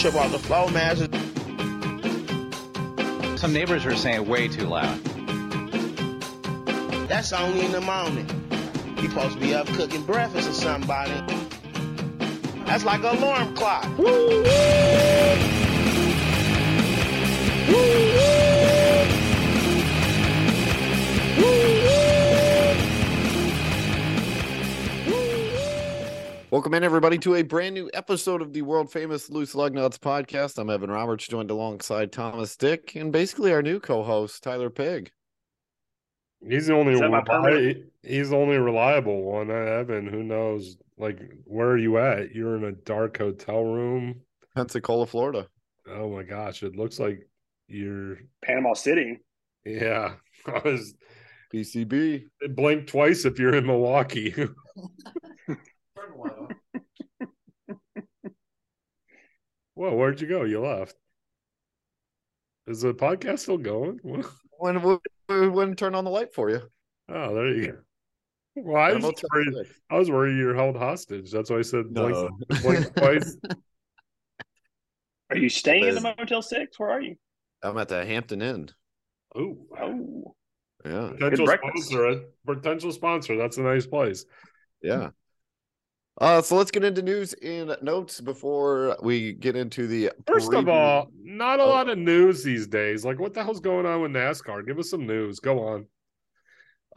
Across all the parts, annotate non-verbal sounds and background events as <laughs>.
They didn't trip off the floor mats. Some neighbors are saying way too loud. That's only in the morning. You supposed to be up cooking breakfast or somebody. That's like an alarm clock. Welcome in, everybody, to a brand new episode of the world famous Loose Lug Nuts podcast. I'm Evan Roberts, joined alongside Thomas Dick, and basically our new co-host Tyler Pig. He's the only Is that my one. He's the only reliable one. Uh, Evan, who knows? Like, where are you at? You're in a dark hotel room. Pensacola, Florida. Oh my gosh, it looks like you're. Panama City. Yeah, <laughs> I was PCB. blink twice if you're in Milwaukee. <laughs> <laughs> Whoa, where'd you go? You left. Is the podcast still going? <laughs> When when, when turn on the light for you? Oh, there you go. Well, I was, Motel worried. I was worried you're held hostage. That's why I said No. blink <laughs> twice. Are you staying in the Motel Six? Where are you? I'm at the Hampton Inn. Oh, Oh, Yeah, potential sponsor. Potential sponsor. That's a nice place. yeah. Uh, so let's get into news and notes before we get into the First of all, not a Oh. lot of news these days. Like, what the hell's going on with NASCAR? Give us some news. Go on.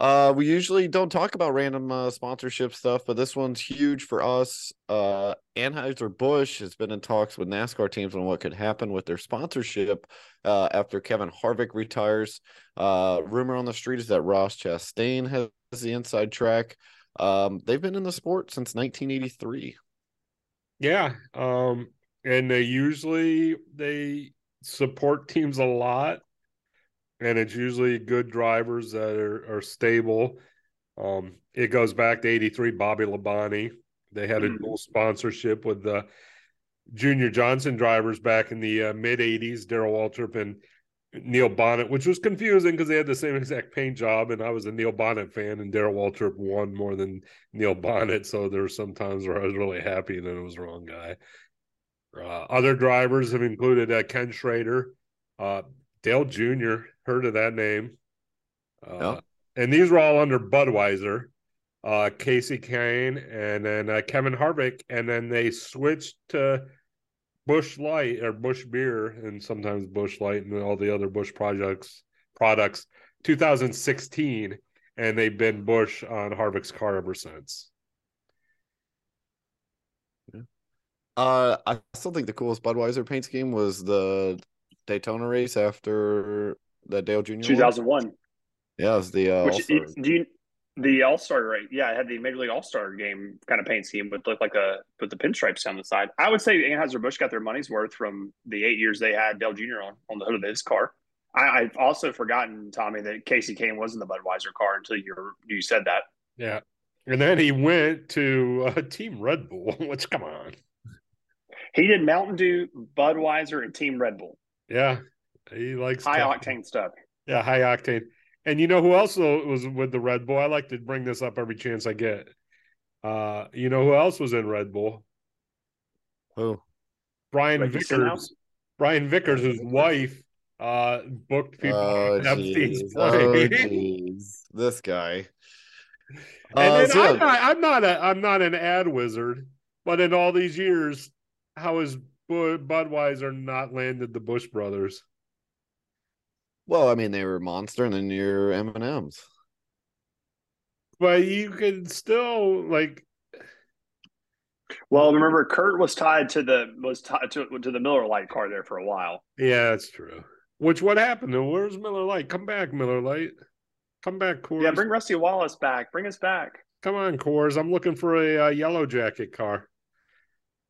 Uh, we usually don't talk about random uh, sponsorship stuff, but this one's huge for us. Uh, Anheuser Busch has been in talks with NASCAR teams on what could happen with their sponsorship uh, after Kevin Harvick retires. Uh, rumor on the street is that Ross Chastain has the inside track. Um, they've been in the sport since 1983. Yeah. Um, and they usually they support teams a lot, and it's usually good drivers that are, are stable. Um, it goes back to '83. Bobby Labonte. They had a Mhm. dual sponsorship with the Junior Johnson drivers back in the uh, mid '80s. Darrell Waltrip and Neil Bonnett, which was confusing because they had the same exact paint job, and I was a Neil Bonnett fan, and Darrell Waltrip won more than Neil Bonnett. So there were some times where I was really happy, and then it was the wrong guy. Uh, other drivers have included uh, Ken Schrader, uh, Dale Jr. Heard of that name? Uh, Yeah. And these were all under Budweiser, uh, Kasey Kahne, and then uh, Kevin Harvick, and then they switched to Busch Light or Busch Beer, and sometimes Busch Light and all the other Busch projects products. 2016, and they've been Busch on Harvick's car ever since. Uh, I still think the coolest Budweiser paint scheme was the Daytona race after the Dale Jr. won. 2001. Yeah, it was the uh, Which do you the All Star right? Yeah, I had the Major League All Star game kind of paint scheme, but looked like a with the pinstripes down the side. I would say Anheuser Busch got their money's worth from the eight years they had Dale Jr. on on the hood of his car. I, I've also forgotten Tommy that Kasey Kahne was in the Budweiser car until you you said that. Yeah. And then he went to uh, Team Red Bull, <laughs> which, come on. He did Mountain Dew, Budweiser, and Team Red Bull. Yeah. He likes High octane stuff. Yeah, high octane. And you know who else was with the Red Bull? I like to bring this up every chance I get. Uh, you know who else was in Red Bull? Who? Brian Ricky Vickers. Brian Vickers, his wife uh booked people Oh, on Epstein's jeez. Oh, plane. <laughs> This guy. And Uh, then so I'm yeah, not I'm not a I'm not an ad wizard, but in all these years, how has Budweiser not landed the Busch brothers? Well, I mean, they were monster, and then your M and M's. But you can still like Well, remember Kurt was tied to the was tied to, to the Miller Lite car there for a while. Yeah, that's true. Which what happened? And where's Miller Lite? Come back, Miller Lite. Come back, Coors. Yeah, bring Rusty Wallace back. Bring us back. Come on, Coors. I'm looking for a uh, yellow jacket car.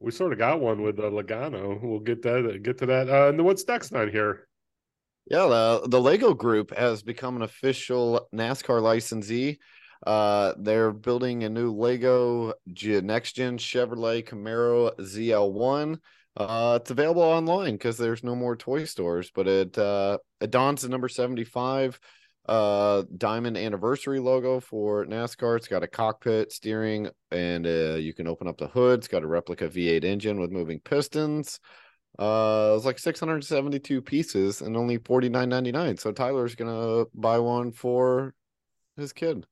We sort of got one with the Logano. We'll get that. Get to that. Uh, and then what's next on here? Yeah, the the Lego Group has become an official NASCAR licensee. Uh, they're building a new Lego next gen Chevrolet Camaro ZL1. Uh, it's available online because there's no more toy stores, but it uh the number 75 uh diamond anniversary logo for NASCAR. It's got a cockpit, steering, and uh, you can open up the hood. It's got a replica V8 engine with moving pistons. Uh, it was like 672 pieces and only 49.99. So Tyler's gonna buy one for his kid.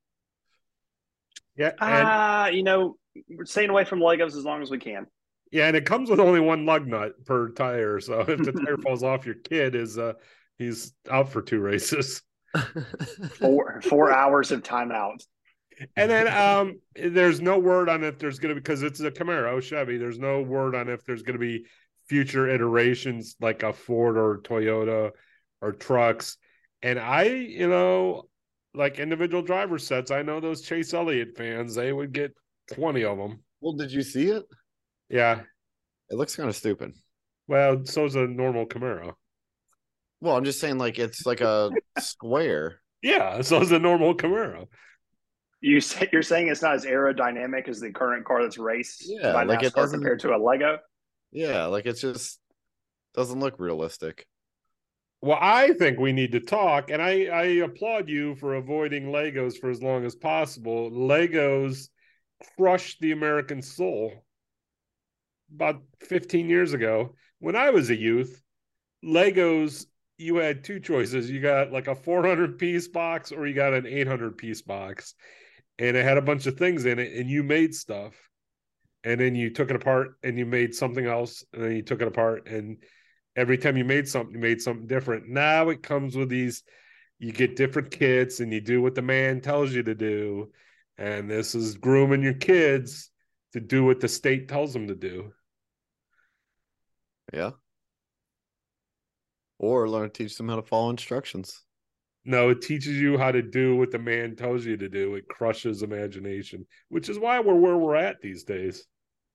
Yeah, and, Ah, you know, we're staying away from Legos as long as we can. yeah, and it comes with only one lug nut per tire. So if the tire <laughs> falls off, your kid is uh he's out for two races. <laughs> Four four hours of timeout. And then um there's no word on if there's gonna be because it's a Camaro Chevy, there's no word on if there's gonna be future iterations like a Ford or Toyota or trucks. And I, you know, like individual driver sets, I know those Chase Elliott fans, they would get 20 of them. well, did you see it? Yeah. It looks kind of stupid. Well, so's a normal Camaro. Well, I'm just saying, like it's like a <laughs> square. Yeah, so's a normal Camaro. You say, you're saying it's not as aerodynamic as the current car that's raced Yeah, by like it NASCAR compared to a Lego. Yeah, like it just doesn't look realistic. Well, I think we need to talk, and I, I applaud you for avoiding Legos for as long as possible. Legos crushed the American soul about 15 years ago. When I was a youth, Legos, you had two choices. You got like a 400 piece box or you got an 800 piece box, and it had a bunch of things in it, and you made stuff. And then you took it apart and you made something else, and then you took it apart and every time you made something, you made something different. Now it comes with these, you get different kits and you do what the man tells you to do. And this is grooming your kids to do what the state tells them to do. Yeah. Or learn to teach them how to follow instructions. No, it teaches you how to do what the man tells you to do. It crushes imagination, which is why we're where we're at these days.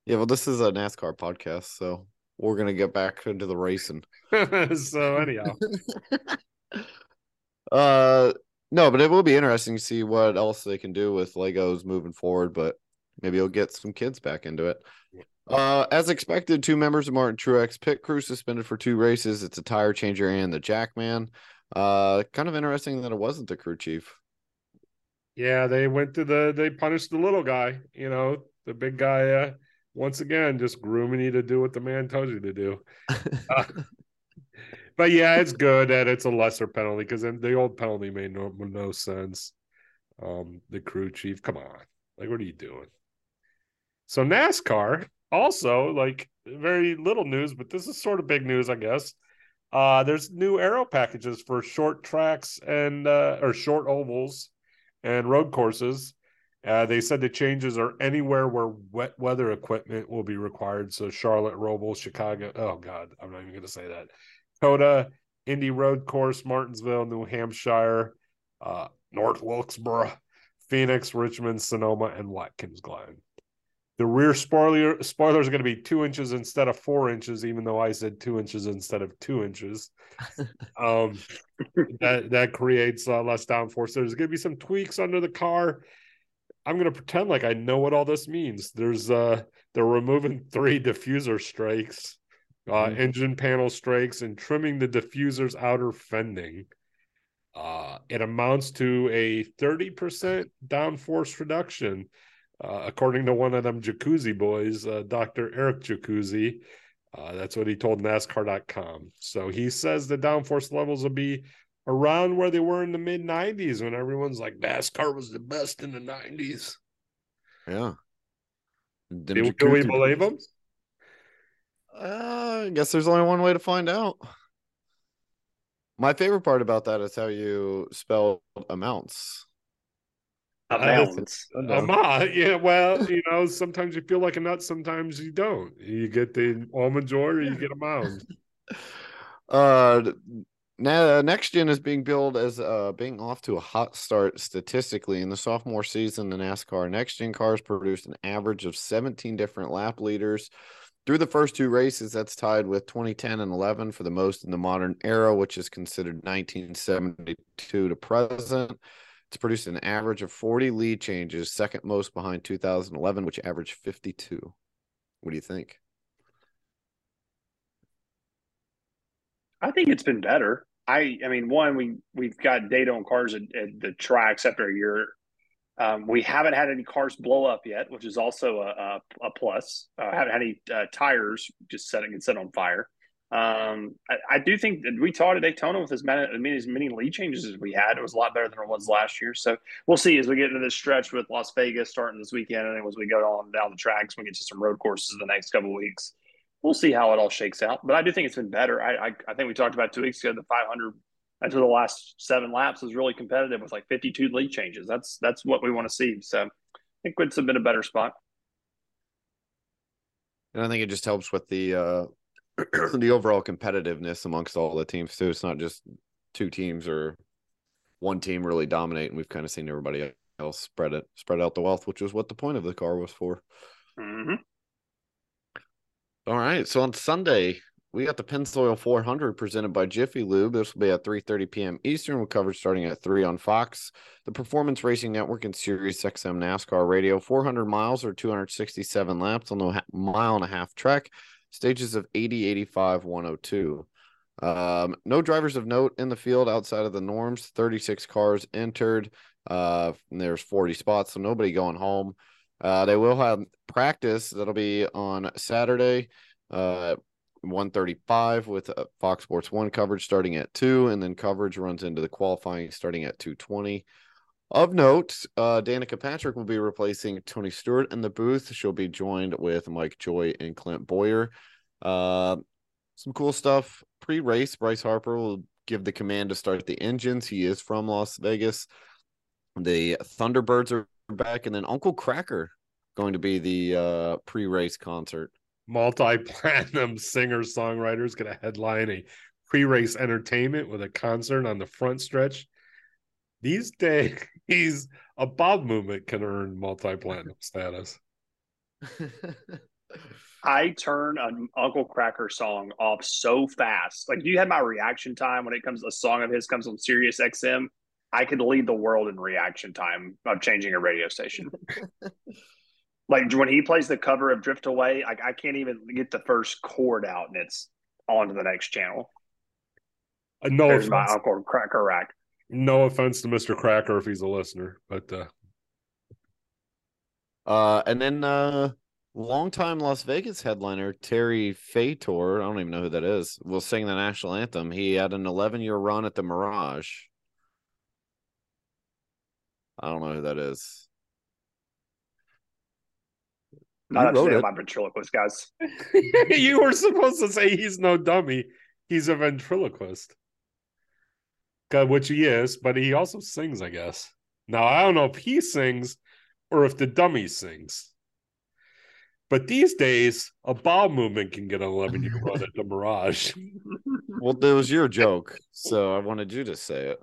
Yeah, well, this is a NASCAR podcast, so we're gonna get back into the racing. <laughs> so anyhow, <laughs> Uh no, but it will be interesting to see what else they can do with Legos moving forward, but maybe you'll get some kids back into it. Uh as expected, two members of Martin Truex pit crew suspended for two races. It's a tire changer and the jackman. Uh kind of interesting that it wasn't the crew chief. yeah, they went to the they punished the little guy, you know, the big guy uh once again just grooming you to do what the man tells you to do. <laughs> Uh, but yeah, it's good that it's a lesser penalty because the old penalty made no, no sense. Um, the crew chief, come on, like what are you doing? So NASCAR also like very little news, but this is sort of big news, I guess. Uh, there's new aero packages for short tracks and uh, or short ovals and road courses. Uh, they said the changes are anywhere where wet weather equipment will be required. So Charlotte, Roval, Chicago. Oh God, I'm not even going to say that. COTA, Indy Road Course, Martinsville, New Hampshire, uh, North Wilkesboro, Phoenix, Richmond, Sonoma, and Watkins Glen. The rear spoiler spoilers are going to be two inches instead of four inches, even though I said two inches instead of two inches. <laughs> um, that that creates uh, less downforce. There's going to be some tweaks under the car. I'm going to pretend like I know what all this means. There's uh, they're removing three diffuser strakes, uh, Mhm. engine panel strakes and trimming the diffuser's outer fending. Uh, it amounts to a 30% downforce reduction, uh, according to one of them Jacuzzi boys, uh, Dr. Eric Jacuzzi. Uh, that's what he told NASCAR.com. So he says the downforce levels will be around where they were in the mid 90s when everyone's like NASCAR was the best in the 90s. Yeah. Them Do, do we believe them? Uh, I guess there's only one way to find out. My favorite part about that is how you spell amounts. Amounts. Uh, yeah, well, you know, sometimes you feel like a nut, sometimes you don't. You get the almond joy or you get a mound. Uh, now next gen is being billed as uh being off to a hot start statistically in the sophomore season. The NASCAR next gen cars produced an average of 17 different lap leaders through the first two races. That's tied with 2010 and 11 for the most in the modern era, which is considered 1972 to present. It's produced an average of 40 lead changes, second most behind 2011, which averaged 52. What do you think? I think it's been better. I I mean, one we we've got data on cars at, at the tracks after a year. Um, we haven't had any cars blow up yet, which is also a a, a plus. Uh, haven't had any uh, tires just setting and set on fire. Um, I, I, do think that we talked at Daytona with as many, as many lead changes as we had. It was a lot better than it was last year. So we'll see as we get into this stretch with Las Vegas starting this weekend, and as we go on down the tracks, we get to some road courses the next couple weeks. We'll see how it all shakes out. But I do think it's been better. I, I, I think we talked about two weeks ago the 500 until the last seven laps was really competitive with like 52 lead changes. That's that's what we want to see. So I think it's been a better spot. And I think it just helps with the uh <clears throat> the overall competitiveness amongst all the teams too. It's not just two teams or one team really dominating. We've kind of seen everybody else spread it, spread out the wealth, which is what the point of the car was for. Mm-hmm. All right. So on Sunday, we got the Pennzoil 400 presented by Jiffy Lube. This will be at 3:30 p.m. Eastern with coverage starting at 3 on Fox, the Performance Racing Network, and Sirius XM NASCAR Radio. 400 miles or 267 laps on the mile and a half track. Stages of 80, 85, 102. Um, no drivers of note in the field outside of the norms. 36 cars entered. Uh, there's 40 spots, so nobody going home. Uh, they will have practice that'll be on Saturday. Uh, 135 with uh, Fox Sports 1 coverage starting at 2 and then coverage runs into the qualifying starting at 220. Of note, uh, Danica Patrick will be replacing Tony Stewart in the booth. She'll be joined with Mike Joy and Clint Bowyer. Uh, some cool stuff. Pre-race, Bryce Harper will give the command to start the engines. He is from Las Vegas. The Thunderbirds are back, and then Uncle Kracker going to be the uh, pre-race concert multi-platinum singer-songwriter is going to headline a pre-race entertainment with a concert on the front stretch. These days, a Bob movement can earn multi-platinum status. <laughs> I turn an Uncle Kracker song off so fast. Like do you had my reaction time when it comes to a song of his comes on Sirius XM. I could lead the world in reaction time of changing a radio station. <laughs> like when he plays the cover of Drift Away, like I can't even get the first chord out, and it's on to the next channel. Uh, no There's offense. my Uncle Kracker Rack. No offense to Mister Kracker if he's a listener, but uh uh and then uh longtime Las Vegas headliner Terry Fator, I don't even know who that is, will sing the national anthem. He had an 11 year run at the Mirage. I don't know who that is. Not up to my ventriloquist, guys. <laughs> you were supposed to say he's no dummy. He's a ventriloquist. God, which he is, but he also sings, I guess. Now I don't know if he sings or if the dummy sings. But these days, a bowel movement can get an 11 year run at the <laughs> Mirage. <laughs> well, that was your joke. So I wanted you to say it.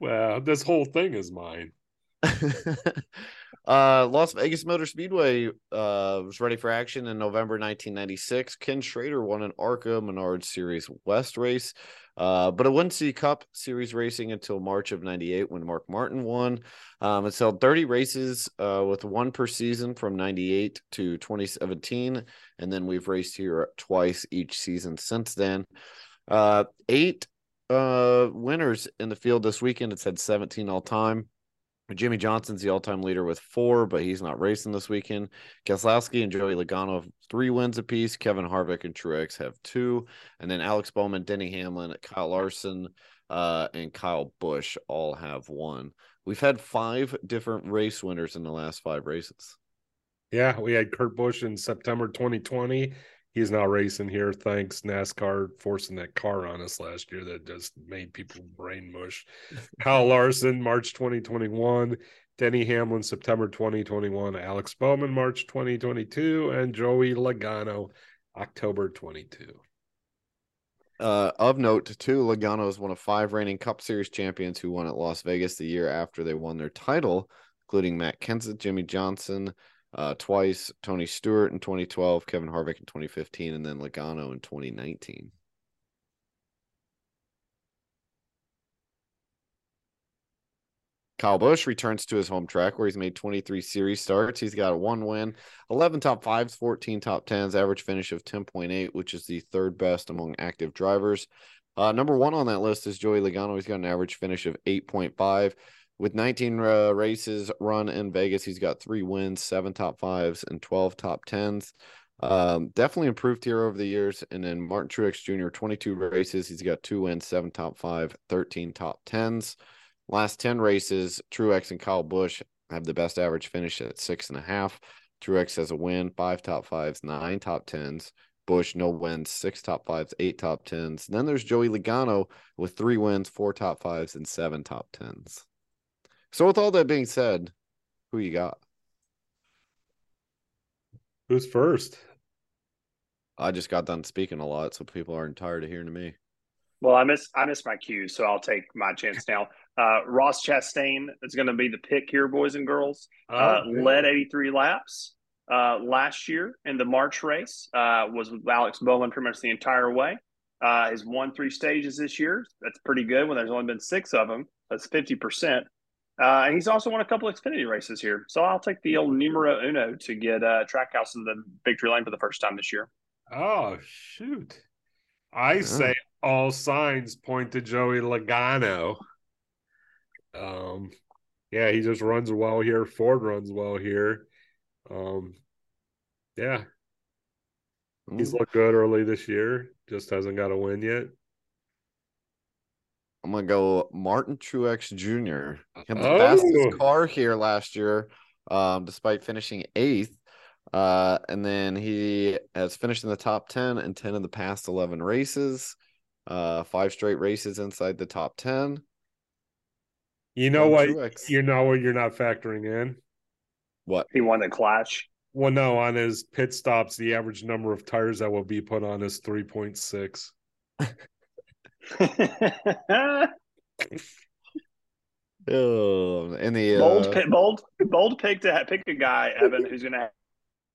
Well, this whole thing is mine. <laughs> Uh, Las Vegas Motor Speedway uh, was ready for action in November 1996. Ken Schrader won an ARCA Menard Series West race, uh, but it wouldn't see Cup Series racing until March of 98 when Mark Martin won. Um, it's held 30 races uh, with one per season from 98 to 2017. And then we've raced here twice each season since then. Uh, eight uh, winners in the field this weekend. It's had 17 all time. Jimmie Johnson's the all-time leader with four, but he's not racing this weekend. Keselowski and Joey Logano have three wins apiece. Kevin Harvick and Truex have two, and then Alex Bowman, Denny Hamlin, Kyle Larson, uh, and Kyle Busch all have one. We've had five different race winners in the last five races. Yeah, we had Kurt Busch in September 2020 he's now racing here. Thanks NASCAR forcing that car on us last year that just made people brain mush. <laughs> Kyle Larson, March 2021. Denny Hamlin, September 2021. Alex Bowman, March 2022. And Joey Logano, October 22. Uh, of note, too, Logano is one of five reigning Cup Series champions who won at Las Vegas the year after they won their title, including Matt Kenseth, Jimmie Johnson, uh, twice, Tony Stewart in 2012, Kevin Harvick in 2015, and then Logano in 2019. Kyle Busch returns to his home track where he's made 23 series starts. He's got one win, 11 top fives, 14 top tens, average finish of 10.8, which is the third best among active drivers. Uh, number one on that list is Joey Logano. He's got an average finish of 8.5 with 19 uh, races run in Vegas, he's got three wins, seven top fives, and 12 top tens. Um, definitely improved here over the years. And then Martin Truex Jr., 22 races. He's got two wins, seven top five, 13 top tens. Last 10 races, Truex and Kyle Busch have the best average finish at six and a half. Truex has a win, five top fives, nine top tens. Busch, no wins, six top fives, eight top tens. And then there's Joey Logano with three wins, four top fives, and seven top tens. So, with all that being said, who you got? Who's first? I just got done speaking a lot, so people aren't tired of hearing me. Well, I miss I miss my cue, so I'll take my chance now. Uh, Ross Chastain is going to be the pick here, boys and girls. Uh, Oh, led 83 laps uh, last year in the March race. Uh, was with Alex Bowman pretty much the entire way. Uh, has won three stages this year. That's pretty good when there's only been six of them. That's 50%. Uh, and he's also won a couple Xfinity races here. So I'll take the old numero uno to get uh, Trackhouse in the victory lane for the first time this year. Oh shoot! I say all signs point to Joey Logano. Um, yeah, he just runs well here. Ford runs well here. Um, yeah, he's Mm, looked good early this year. Just hasn't got a win yet. I'm gonna go Martin Truex Jr. He had the Oh. fastest car here last year, um, despite finishing eighth. Uh, and then he has finished in the top 10 and 10 of the past 11 races, uh, five straight races inside the top 10. You know Go what? Truex. You know what? You're not factoring in. What? He won the Clash. Well, no, on his pit stops, the average number of tires that will be put on is three point six. <laughs> <laughs> Oh, in the bold, uh, pick, bold, bold pick to pick a guy, Evan, who's going to have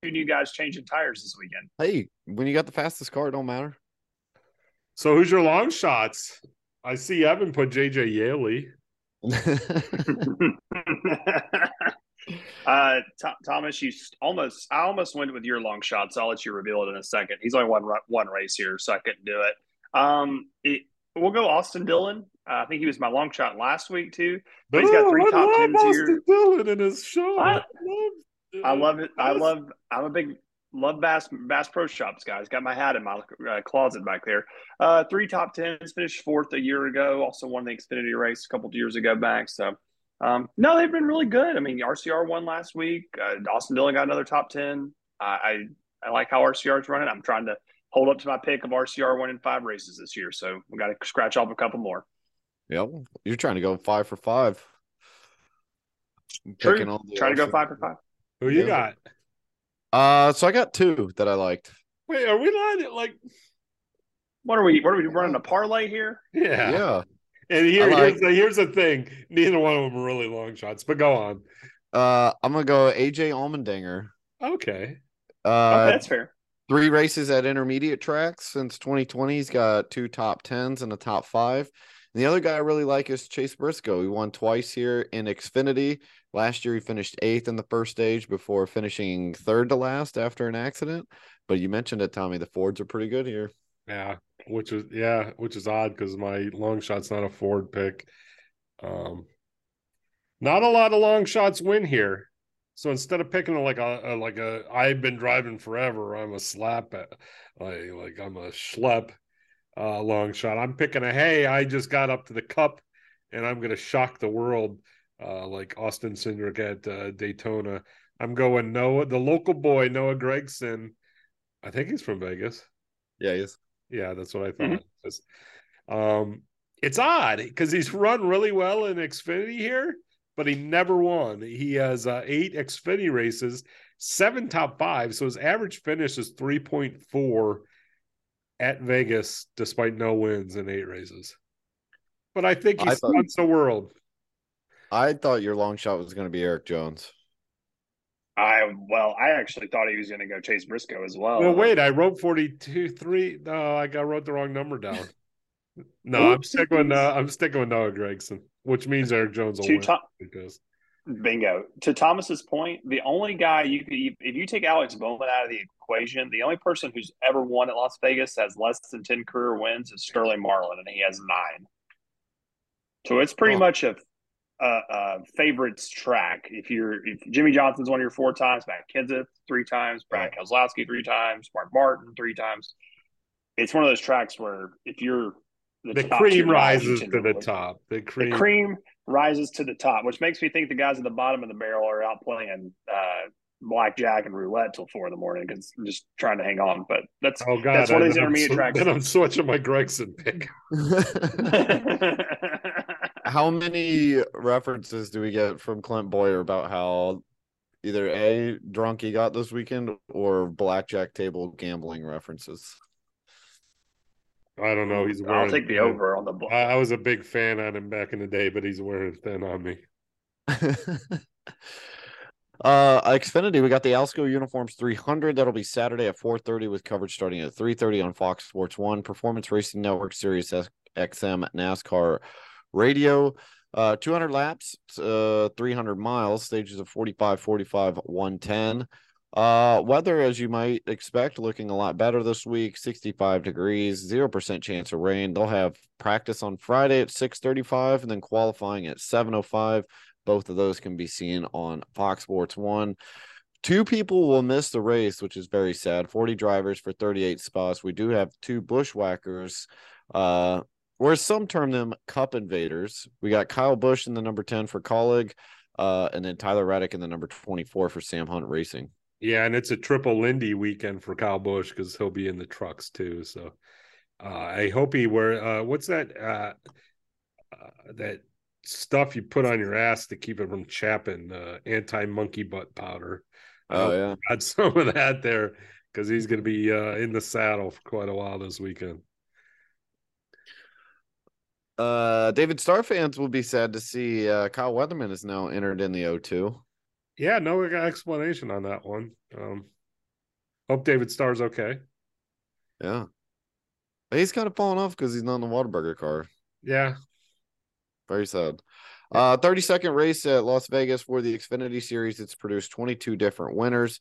two new guys changing tires this weekend. hey, when you got the fastest car, it don't matter. So who's your long shots? I see Evan put JJ Yeley. <laughs> uh, Th- Thomas, you almost, I almost went with your long shots. I'll let you reveal it in a second. He's only won one race here, so I couldn't do it. Um, it, we'll go Austin Dillon. Uh, I think he was my long shot last week too. But he's got three I top tens Austin here. Dillon in his show. I- I love, I love it. I love. I'm a big love Bass Bass Pro Shops guys. Got my hat in my uh, closet back there. Uh, three top tens. Finished fourth a year ago. Also won the Xfinity race a couple of years ago back. So um, no, they've been really good. I mean, RCR won last week. Uh, Austin Dillon got another top ten. I I, I like how RCR is running. I'm trying to hold up to my pick of RCR winning five races this year. So we got to scratch off a couple more. Yep, you're trying to go five for five. True. Picking all the Trying to go five for five. Who you Yeah. got? Uh, so I got two that I liked. Wait, are we lining like? What are we? What are we running a parlay here? Yeah. Yeah. And here, like- here's, the, here's the thing: neither one of them are really long shots. But go on. Uh, I'm gonna go AJ Allmendinger. Okay. Uh, okay, that's fair. Three races at intermediate tracks since 2020. He's got two top tens and a top five. And the other guy I really like is Chase Briscoe. He won twice here in Xfinity. Last year, he finished eighth in the first stage before finishing third to last after an accident. But you mentioned it, Tommy. The Fords are pretty good here. Yeah, which is yeah, which is odd because my long shot's not a Ford pick. Um, not a lot of long shots win here. So instead of picking like a, a like a I've been driving forever, I'm a slap at like like I'm a schlep uh long shot. I'm picking a hey, I just got up to the cup and I'm gonna shock the world uh like Austin Cindric at uh, Daytona. I'm going Noah, the local boy, Noah Gragson. I think he's from Vegas. Yeah, he's Yeah, that's what I thought. Just- Um, it's odd because he's run really well in Xfinity here, but he never won. He has uh, eight Xfinity races, seven top five, so his average finish is three point four at Vegas, despite no wins in eight races. But I think he I thought- stunts the world. I thought your long shot was going to be Erik Jones. I well, I actually thought he was going to go Chase Briscoe as well. Well, wait, I wrote forty two three. No, I got wrote the wrong number down. <laughs> No, I'm sticking with uh, I'm sticking with Noah Gragson, which means Erik Jones will To win Tom, because bingo. To Thomas's point, the only guy you could, if you take Alex Bowman out of the equation, the only person who's ever won at Las Vegas has less than ten career wins is Sterling Marlin, and he has nine. So it's pretty Oh. much a a, a favorites track. If you're if Jimmie Johnson's one of your four times, Matt Kenseth three times, Brad Keselowski three times, Mark Martin three times. It's one of those tracks where if you're The, top cream tier guys, you rises to the top. The The cream. cream rises to the top, which makes me think the guys at the bottom of the barrel are out playing uh, blackjack and roulette till four in the morning because just trying to hang on. But that's Oh god, That's one of these then I'm intermediate sw- tracks. Then I'm switching my Gragson pick. <laughs> <laughs> how many references do we get from Clint Bowyer about how either a drunk he got this weekend or blackjack table gambling references? I don't know. He's wearing. I'll take the over on the. bl- I, I was a big fan on him back in the day, but he's wearing thin on me. <laughs> uh Xfinity, we got the Alsco uniforms 300. That'll be Saturday at 4:30 with coverage starting at 3:30 on Fox Sports One, Performance Racing Network, Sirius S- XM, NASCAR Radio. Uh 200 laps, uh 300 miles, stages of 45, 45, 110. Uh weather as you might expect looking a lot better this week, 65 degrees, 0% chance of rain. They'll have practice on Friday at 6:35 and then qualifying at 7:05. Both of those can be seen on Fox Sports 1. Two people will miss the race, which is very sad. 40 drivers for 38 spots. We do have two bushwhackers, uh, or some term them cup invaders. We got Kyle Busch in the number 10 for Kaulig, uh, and then Tyler Reddick in the number 24 for Sam Hunt Racing. Yeah, and it's a triple Lindy weekend for Kyle Busch because he'll be in the trucks too. So uh, I hope he wear uh, what's that uh, uh, that stuff you put on your ass to keep it from chapping, uh, anti monkey butt powder. Oh, yeah. <laughs> got some of that there because he's going to be uh, in the saddle for quite a while this weekend. Uh, David Starr fans will be sad to see uh, Kyle Weatherman is now entered in the O2. Yeah, no explanation on that one. Um, hope David Starr's okay. Yeah. He's kind of falling off because he's not in the Whataburger car. Yeah, Very sad. Uh, 30 second race at Las Vegas for the Xfinity Series. It's produced 22 different winners.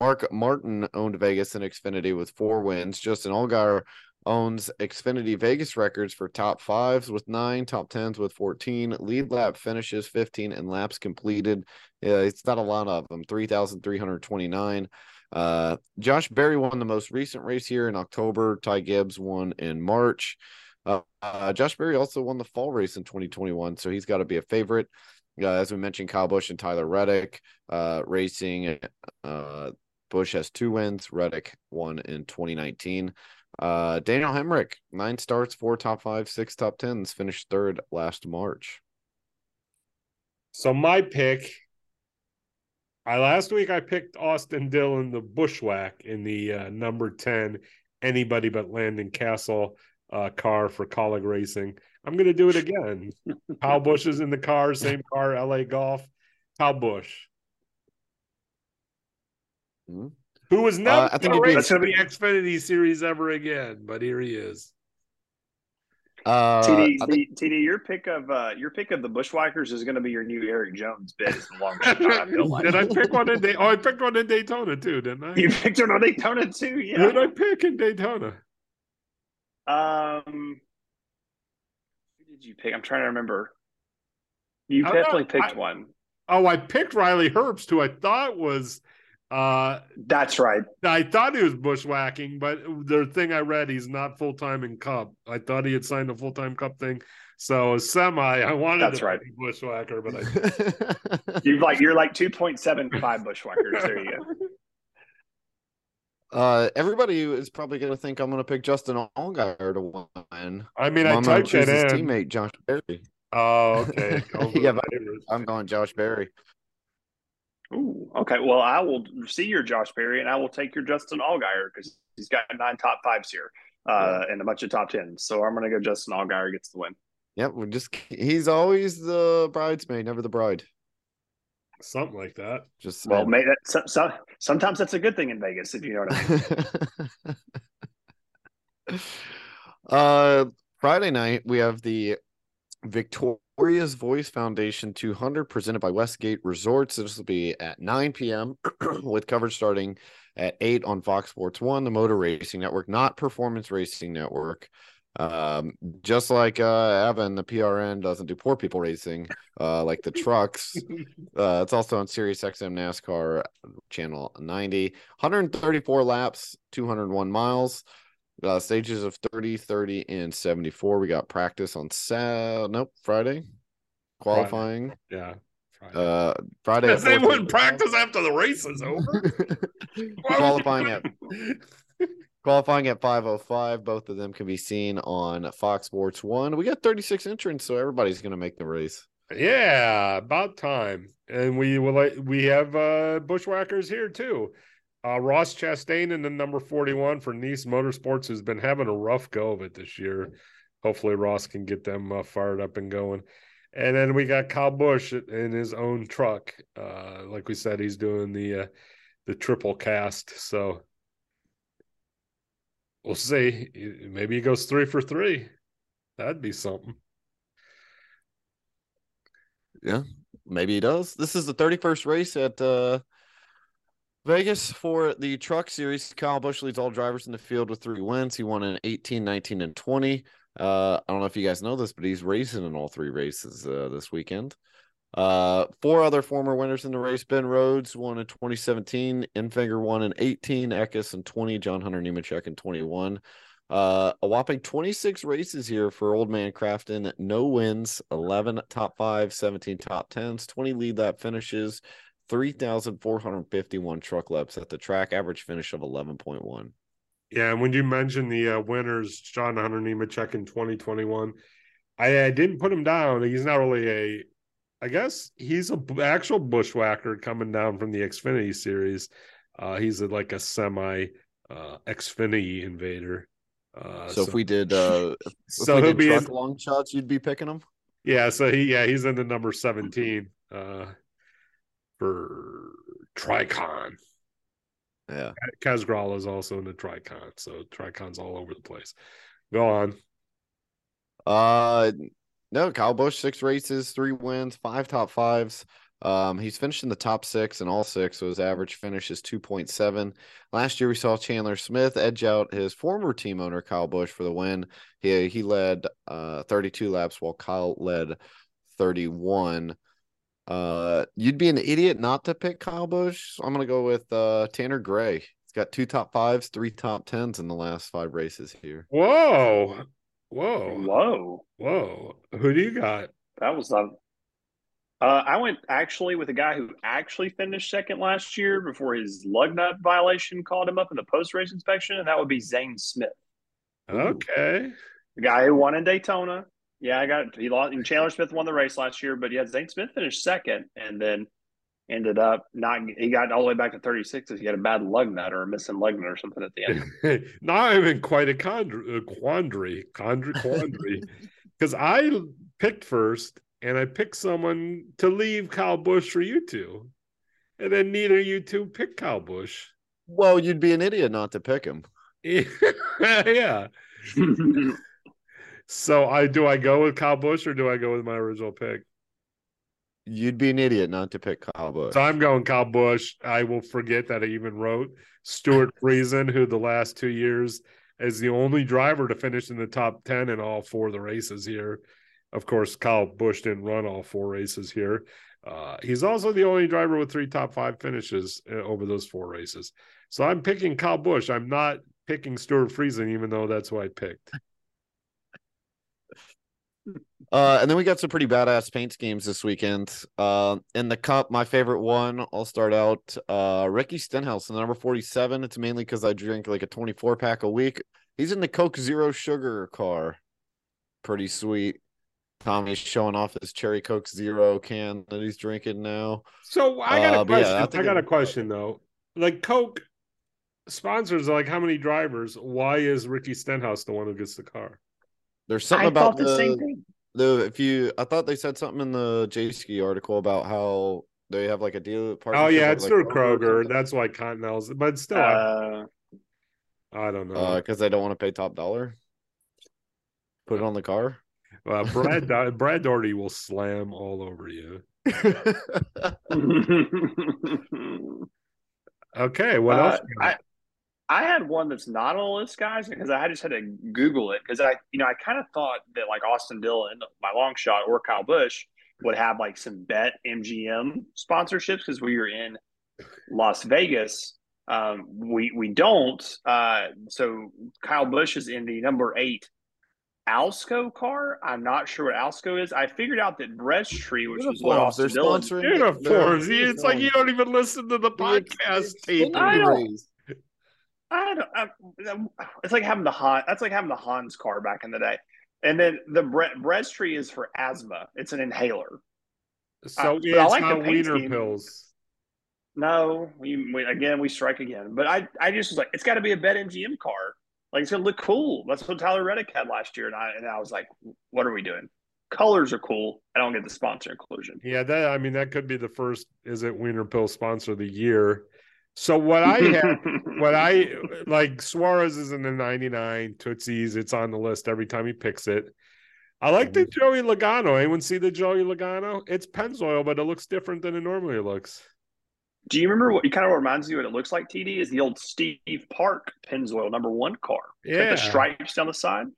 Mark Martin owned Vegas and Xfinity with four wins. Justin Allgaier owns Xfinity Vegas records for top fives with nine, top tens with 14, lead lap finishes 15, and laps completed. Yeah, it's not a lot of them, 3,329. Uh, Josh Berry won the most recent race here in October. Ty Gibbs won in March. Uh, uh, Josh Berry also won the fall race in 2021, so he's got to be a favorite. Uh, as we mentioned, Kyle Busch and Tyler Reddick uh, racing. Uh, Busch has two wins. Reddick won in 2019. Uh, Daniel Hemric, nine starts, four top five, six top tens, finished third last March. So my pick, I last week I picked Austin Dillon, the bushwhack in the uh, number ten, anybody but Landon Cassill uh, car for Kaulig Racing. I'm going to do it again. <laughs> Kyle Busch is in the car, same car, LA Golf. Kyle Busch, Mhm. Who was never Uh, I think going it'd to be- in the Xfinity Series ever again, but here he is. Uh, TD, think- TD, your pick of uh, your pick of the Bushwhackers is going to be your new Erik Jones bid. Is the <laughs> long shot. I feel like Did I pick one in? Day- oh, I picked one in Daytona too, didn't I? you picked one on Daytona too. Who Yeah. did I pick in Daytona? Um, who did you pick? I'm trying to remember. You I definitely picked I- one. Oh, I picked Riley Herbst, who I thought was uh That's right. I thought he was bushwhacking, but the thing I read, he's not full time in Cup. I thought he had signed a full time Cup thing. So semi, I wanted That's to right. be bushwhacker, but I <laughs> You like you're like 2.75 Bushwhackers. There you go. <laughs> uh, everybody is probably going to think I'm going to pick Justin Allgaier to win. I mean, I'm I going typed to choose his teammate Josh Berry. Oh, okay. <laughs> Yeah, but- I'm going Josh Berry. Ooh, okay. Well, I will see your Josh Berry, and I will take your Justin Allgaier because he's got nine top fives here uh, and a bunch of top tens. So I'm going to go Justin Allgaier gets the win. Yep, we're just he's always the bridesmaid, never the bride. Something like that. Just Well, saying. may that, so, so, sometimes that's a good thing in Vegas, if you know what I mean. <laughs> uh Friday night we have the Victoria's Voice Foundation 200 presented by Westgate Resorts. This will be at 9 p.m. <clears throat> with coverage starting at 8 on Fox Sports 1, the Motor Racing Network, not Performance Racing Network. Um, just like uh, Evan, the PRN doesn't do poor people racing, uh, like the trucks. <laughs> Uh, it's also on Sirius XM NASCAR channel 90. 134 laps, 201 miles. Uh, stages of 30, 30, and 74. We got practice on Sat. Nope, Friday. Qualifying. yeah. Friday. Uh, Friday. they wouldn't practice after the race is over. <laughs> Qualifying at <laughs> qualifying at 505 both of them can be seen on fox sports 1 we got 36 entrants so everybody's going to make the race Yeah, about time. And we will we have uh bushwhackers here too. Uh Ross Chastain in the number 41 for Niece Motorsports who's been having a rough go of it this year. Hopefully Ross can get them uh, fired up and going. And then we got Kyle Busch in his own truck. Uh like we said he's doing the uh the triple cast. So we'll see. Maybe he goes 3 for 3. That'd be something. Yeah, maybe he does this is the 31st race at uh Vegas for the truck series. Kyle Busch leads all drivers in the field with three wins. He won in 18, 19, and 20. Uh, I don't know if you guys know this, but he's racing in all three races uh, this weekend. Uh, four other former winners in the race. Ben Rhodes won in 2017, Enfinger won in 18, Eckes in 20, John Hunter Nemechek in 21. Uh, a whopping 26 races here for Old Man Crafton. No wins, 11 top five, 17 top tens, 20 lead lap finishes, 3,451 truck laps at the track, average finish of 11.1. Yeah, and when you mentioned the uh, winners, John Hunter Nemechek in 2021, I, I didn't put him down. He's not really a, I guess he's a b- actual bushwhacker coming down from the Xfinity series. Uh, he's a, like a semi uh, Xfinity invader. Uh, so, if we did, uh, <laughs> so we he'll did be truck in, long shots, you'd be picking him. yeah. So he yeah he's in the number 17 uh, for Tricon. Yeah. Kazgral is also in the Tricon, so Tricon's all over the place. Go on. Uh, no, Kyle Busch, six races, three wins, five top fives. Um, he's finished in the top six in all six, so his average finish is 2.7. Last year, we saw Chandler Smith edge out his former team owner, Kyle Busch, for the win. He, he led uh, 32 laps while Kyle led 31. Uh, you'd be an idiot not to pick Kyle Busch. So I'm going to go with uh, Tanner Gray. He's got two top fives, three top tens in the last five races here. Whoa. Whoa. Whoa, Whoa. Who do you got? that was um. Uh, I went actually with a guy who actually finished second last year before his lug nut violation called him up in the post race inspection, and that would be Zane Smith, Okay. the guy who won in Daytona. Yeah, I got he lost. And Chandler Smith won the race last year, but yeah, Zane Smith finished second, and then ended up not. He got all the way back to thirty six. He had a bad lug nut or a missing lug nut or something at the end. now I'm in quite a uh, quandary, quandary, <laughs> quandary, quandary, because I picked first, and I picked someone to leave Kyle Busch for you two, and then neither you two picked Kyle Busch. Well, you'd be an idiot not to pick him. <laughs> yeah. <laughs> So I do I go with Kyle Busch or do I go with my original pick? You'd be an idiot not to pick Kyle Busch. So I'm going Kyle Busch. I will forget that I even wrote Stewart <laughs> Friesen, who the last two years is the only driver to finish in the top 10 in all four of the races here. Of course, Kyle Busch didn't run all four races here. Uh, he's also the only driver with three top five finishes uh, over those four races. So I'm picking Kyle Busch. I'm not picking Stewart Friesen, even though that's who I picked. Uh, and then we got some pretty badass paint schemes this weekend. Uh, in the cup, my favorite one, I'll start out. Uh, Ricky Stenhouse, in the number 47. It's mainly because I drink like a 24 pack a week. He's in the Coke Zero Sugar car. Pretty sweet. Tommy's showing off his Cherry Coke Zero can that he's drinking now. So I got a Uh, but yeah, question. I I, think got a question though. Like Coke sponsors like how many drivers? Why is Ricky Stenhouse the one who gets the car? There's something I about thought the, same thing. the if you I thought they said something in the Jayski article about how they have like a deal Oh yeah, it's like, through or Kroger. That's why Continental's but still I, Uh, I don't know. uh because they don't want to pay top dollar. Put it on the car. uh, Brad <laughs> Do- Brad Daugherty will slam all over you. <laughs> <laughs> Okay, what Uh, else? you got? I had one that's not on the list, guys, because I just had to Google it because I, you know, I kind of thought that like Austin Dillon, my long shot, or Kyle Busch would have like some bet MGM sponsorships because we were in Las Vegas. Um, we we don't. Uh, so Kyle Busch is in the number eight Alsco car. I'm not sure what Alsco is. I figured out that Tree, which was what Uniforms, they're Austin Dillon. sponsoring Uniforms. they're- It's like you don't even listen to the podcast tape. I don't- I don't. I, it's like having the Han. That's like having the Hans car back in the day. And then the Bre- Tree is for asthma. It's an inhaler. So Uh, it's I like the not wiener scheme. pills. No, we, we again we strike again. But I I just was like, it's got to be a Bet MGM car. Like it's gonna look cool. That's what Tyler Reddick had last year, and I and I was like, what are we doing? Colors are cool. I don't get the sponsor inclusion. Yeah, that I mean that could be the first is it wiener pill sponsor of the year. So what I have <laughs> what I like Suarez is in the 99 Tootsies. It's on the list every time he picks it. I like the Joey Logano. Anyone see the Joey Logano? It's Pennzoil, but it looks different than it normally looks. Do you remember what you kind of reminds you what it looks like? TD is the old Steve Park Pennzoil number one car. It's got Yeah. the stripes down the side.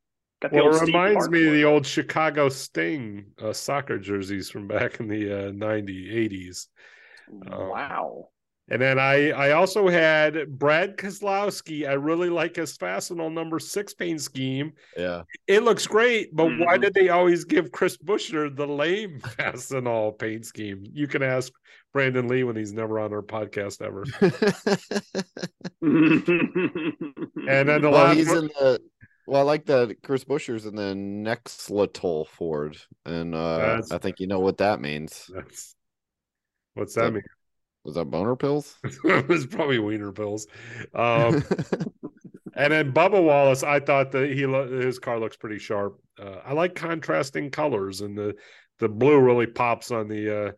Got the Well, old it reminds me of the old Chicago Sting uh, soccer jerseys from back in the uh, 90s, 80s. um, Wow. And then I I also had Brad Keselowski. I really like his Fastenal number six paint scheme. Yeah. It looks great, but why Mhm. did they always give Chris Buescher the lame <laughs> Fastenal paint scheme? You can ask Brandon Lee when he's never on our podcast ever. <laughs> And then the well, last he's one- in the. Well, I like that Chris Buescher's in the Nexletol Ford, and uh, I think you know what that means. That's what's that That- mean? Was that boner pills? <laughs> it was probably wiener pills. Um, <laughs> and then Bubba Wallace, I thought that he lo- his car looks pretty sharp. Uh, I like contrasting colors, and the the blue really pops on the. uh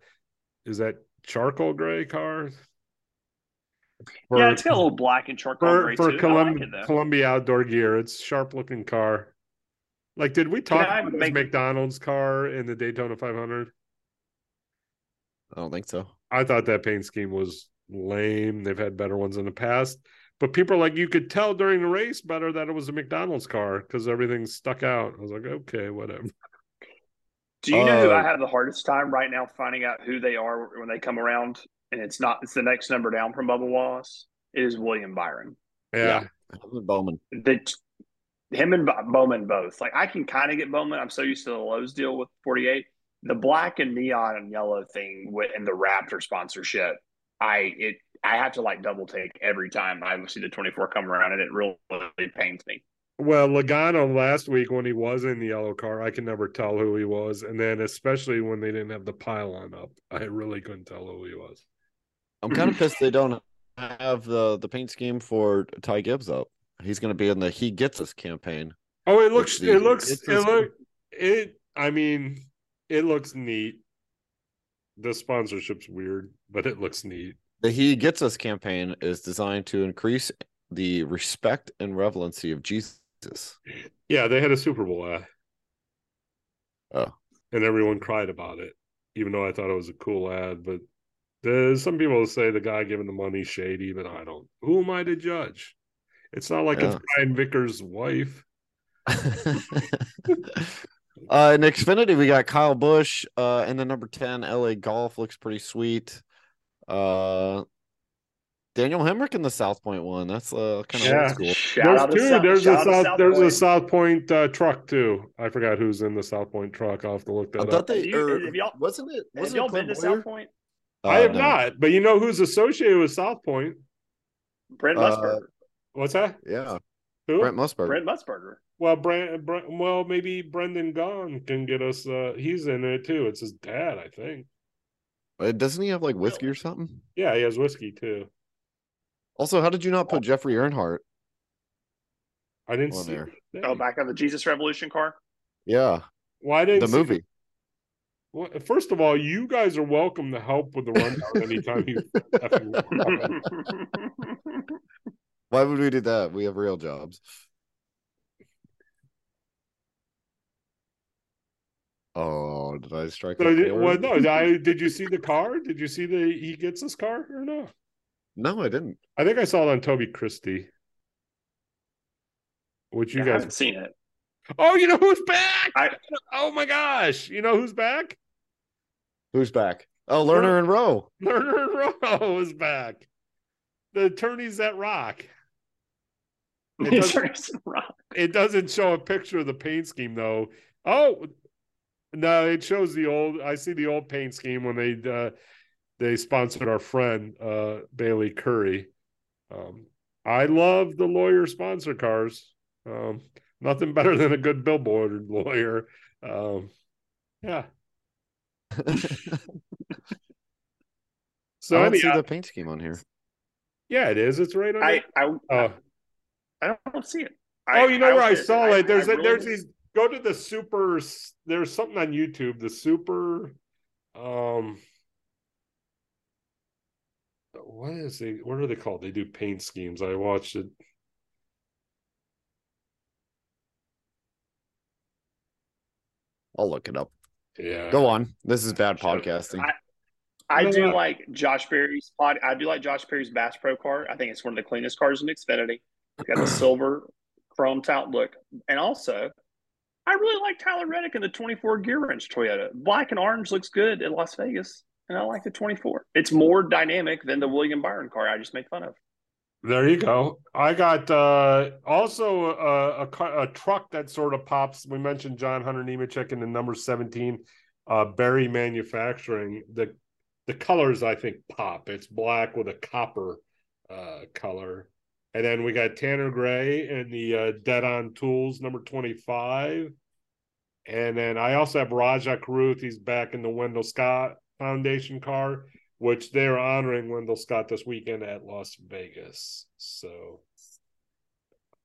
Is that charcoal gray car? For, yeah, it's got a little black and charcoal for, gray for too. I Colum- like. Columbia Outdoor Gear. It's sharp looking car. Like, did we talk I about make- McDonald's car in the Daytona 500? I don't think so. I thought that paint scheme was lame. They've had better ones in the past. But people are like, you could tell during the race better that it was a McDonald's car because everything stuck out. I was like, okay, whatever. Do you know who Uh, I have the hardest time right now finding out who they are when they come around? And it's not. It's the next number down from Bubba Wallace. It is William Byron. Yeah. Bowman. The him and Bowman both. Like I can kind of get Bowman. I'm so used to the Lowe's deal with 48. The black and neon and yellow thing with and the Raptor sponsorship. I it I have to like double take every time I see the 24 come around, and it really pains me. Well, Logano last week when he was in the yellow car, I can never tell who he was. And then especially when they didn't have the pylon up, I really couldn't tell who he was. I'm kind of pissed they don't have the the paint scheme for Ty Gibbs up. He's going to be in the He Gets Us campaign. Oh, it looks it looks it just- look it I mean, it looks neat. The sponsorship's weird, but it looks neat. The He Gets Us campaign is designed to increase the respect and relevancy of Jesus. Yeah, they had a Super Bowl ad. Oh. And everyone cried about it, even though I thought it was a cool ad. But there's some people say the guy giving the money shady, but I don't. Who am I to judge? It's not like Yeah. it's Brian Vickers' wife. <laughs> <laughs> uh in Xfinity, we got Kyle Busch. Uh in the number 10, LA Golf looks pretty sweet. Uh Daniel Hemric in the South Point one. That's uh kind of Yeah. old school. Shout there's out to two. South, there's a out to South, there's a Point. South Point uh, truck too. I forgot who's in the South Point truck. I'll have to look I that up. thought they Have you, or, y'all, wasn't it wasn't y'all it been Clint to South Point? I Uh, have no. not, but you know who's associated with South Point? Brent Uh, Musburger. What's that? Yeah, Who? Brent Musburger. Brent Musburger. Well, Brand, Brand, well, maybe Brendan Gaughan can get us. Uh, he's in it too. It's his dad, I think. Uh, Doesn't he have like whiskey or something? Yeah, he has whiskey too. Also, how did you not put Jeffrey Earnhardt I didn't see. there? Oh, back on the Jesus Revolution car. Yeah, Why didn't the see- movie. Well, first of all, you guys are welcome to help with the rundown anytime you. effing want. <laughs> Why would we do that? We have real jobs. Oh, did I strike? So, did- well, no. I, did you see the car? Did you see the he gets his car or no? no, I didn't. I think I saw it on Toby Christie. which you I guys. haven't seen it. Oh, you know who's back? I- oh my gosh! You know who's back? Who's back? Oh, Lerner and Rowe. Lerner and Rowe <laughs> is back. The attorneys that rock. It doesn't, it doesn't show a picture of the paint scheme though. Oh no, it shows the old. I see the old paint scheme when they uh, they sponsored our friend uh, Bayley Currey. Um, I love the lawyer sponsor cars. Um, nothing better than a good billboard lawyer. Um, yeah. So <laughs> I don't see the paint scheme on here. yeah, it is. It's right on. I. I, Oh. I don't see it. oh, you know where I also- saw it? There's I a, there's these. Go to the super. There's something on YouTube. The super. Um. What is it? What are they called? They do paint schemes. I watched it. I'll look it up. Yeah. Go on. This is bad Sure. podcasting. I- I You know do like Josh Berry's pod. I do like Josh Berry's Bass Pro car. I think it's one of the cleanest cars in Xfinity. It's got the <clears throat> silver chrome tout look, and also I really like Tyler Reddick in the 24 gear wrench Toyota. Black and orange looks good in Las Vegas, and I like the 24. It's more dynamic than the William Byron car I just made fun of. There you go. I got uh also a, a a truck that sort of pops. We mentioned John Hunter Nemechek in the number 17, uh Berry Manufacturing. The the colors I think pop. It's black with a copper uh color. And then we got Tanner Gray and the uh, Dead On Tools number 25. And then I also have Rajah Caruth. He's back in the Wendell Scott Foundation car which they're honoring Wendell Scott this weekend at Las Vegas. So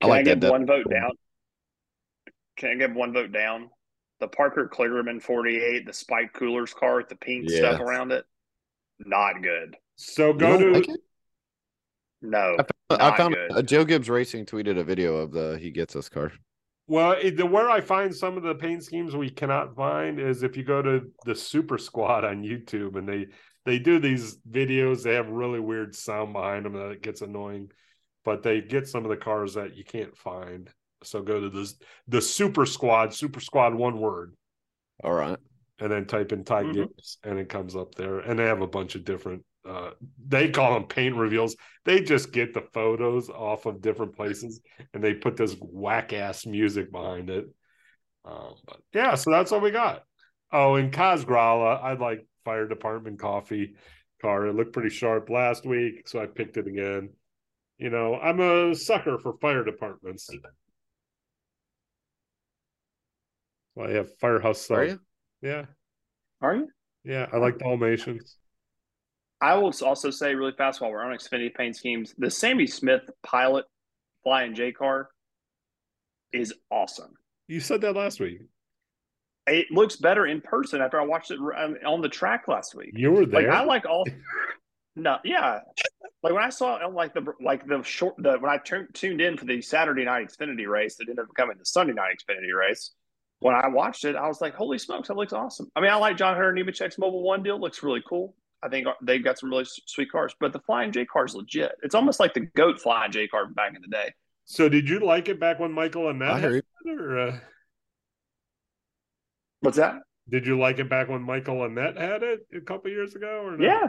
I Can I, like give that. one vote down? Can I give one vote down? The Parker Kligerman 48, the Spike Coolers car with the pink Yeah. stuff around it, not good. so go to like it? No, I found good. uh, Joe Gibbs Racing tweeted a video of the he gets us car. well it, the where I find some of the paint schemes we cannot find is if you go to the Super Squad on YouTube and they they do these videos. They have really weird sound behind them that gets annoying, but they get some of the cars that you can't find. So go to the the Super Squad, Super Squad, one word. All right. and then type in Ty Mhm. Gibbs and it comes up there. And they have a bunch of different uh they call them paint reveals. They just get the photos off of different places and they put this whack ass music behind it. Um, but yeah, so that's what we got. Oh, in Cosgrala, I like fire department coffee car. It looked pretty sharp last week, so I picked it again. You know, I'm a sucker for fire departments. Well, I have firehouse stuff. Are you? Yeah. Are you? Yeah, I like Dalmatians. I will also say really fast while we're on Xfinity paint schemes, the Sammy Smith Pilot Flying J car is awesome. You said that last week. It looks better in person after I watched it um, on the track last week. You were Like there. I like all. <laughs> No, yeah, like when I saw uh, like the like the short the when I turned tuned in for the Saturday night Xfinity race that ended up becoming the Sunday night Xfinity race. When I watched it, I was like, "Holy smokes, that looks awesome!" I mean, I like John Hunter Nemechek's Mobil One deal; looks really cool. I think they've got some really sweet cars, but the Flying J car is legit. It's almost like the goat Flying J car back in the day. so did you like it back when Michael and I Matt had it, or uh, What's that? did you like it back when Michael Annett had it a couple years ago? Or no? Yeah,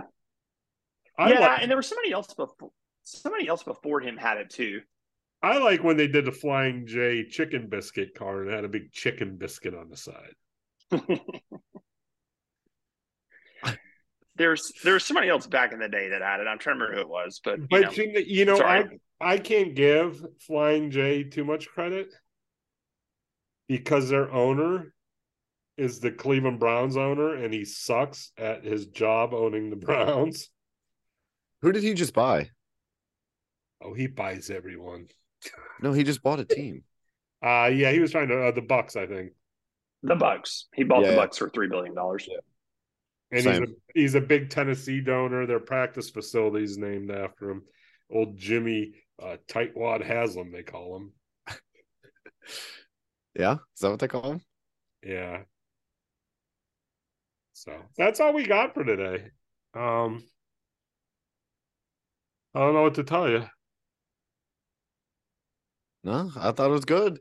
I yeah, like and there was somebody else before. Somebody else before him had it too. I like when they did the Flying J chicken biscuit car and had a big chicken biscuit on the side. <laughs> There's there was somebody else back in the day that had it. I'm trying to remember who it was, but you But know, you, you know, sorry. I I can't give Flying J too much credit because their owner is the Cleveland Browns owner and he sucks at his job owning the Browns. Who did he just buy? Oh, he buys everyone. No, he just bought a team. Uh yeah, he was trying to uh, the Bucks, I think. the Bucks. He bought Yeah. the Bucks for three billion dollars. And he's a, he's a big Tennessee donor. Their practice facility is named after him. Old Jimmy uh, Tightwad Haslam, they call him. <laughs> Yeah, is that what they call him? Yeah. So that's all we got for today. Um I don't know what to tell you. No, I thought it was good.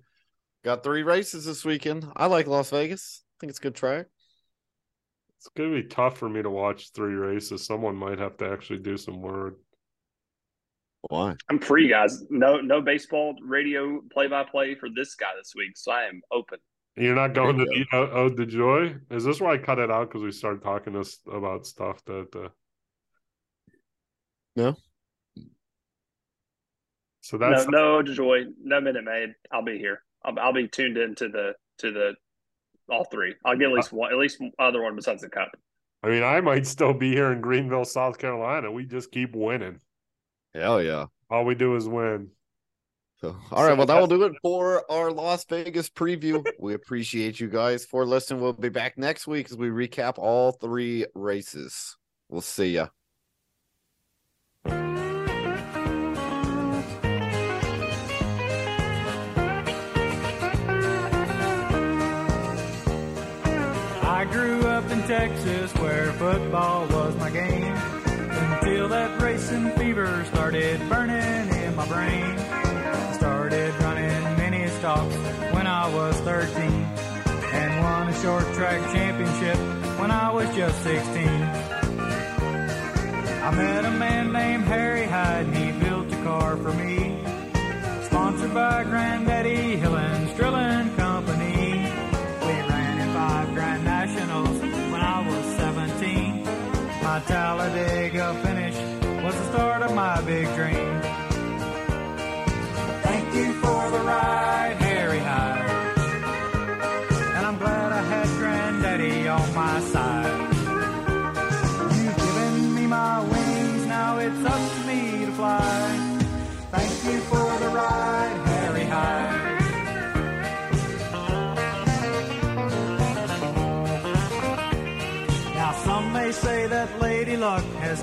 Got three races this weekend. I like Las Vegas. I think it's a good track. It's gonna be tough for me to watch three races. Someone might have to actually do some work. Why? I'm free, guys. No, no baseball radio play by play for this guy this week, so I am open. You're not There going you to the Ode de Joy? Is this why I cut it out because we started talking this about stuff that? Uh... No. So that's no, no joy, no minute maid. I'll be here. I'll, I'll be tuned into the to the all three. I'll get at uh, least one, at least other one besides the cup. I mean, I might still be here in Greenville, South Carolina. We just keep winning. Hell yeah. All we do is win. So, all right, well, that will do it for our Las Vegas preview. we appreciate you guys for listening. We'll be back next week as we recap all three races. We'll see ya. Texas where football was my game. Until that racing fever started burning in my brain. I started running mini stocks when I was 13 and won a short track championship when I was just 16. I met a man named Harry Hyde and he built a car for me. Sponsored by Granddaddy Hill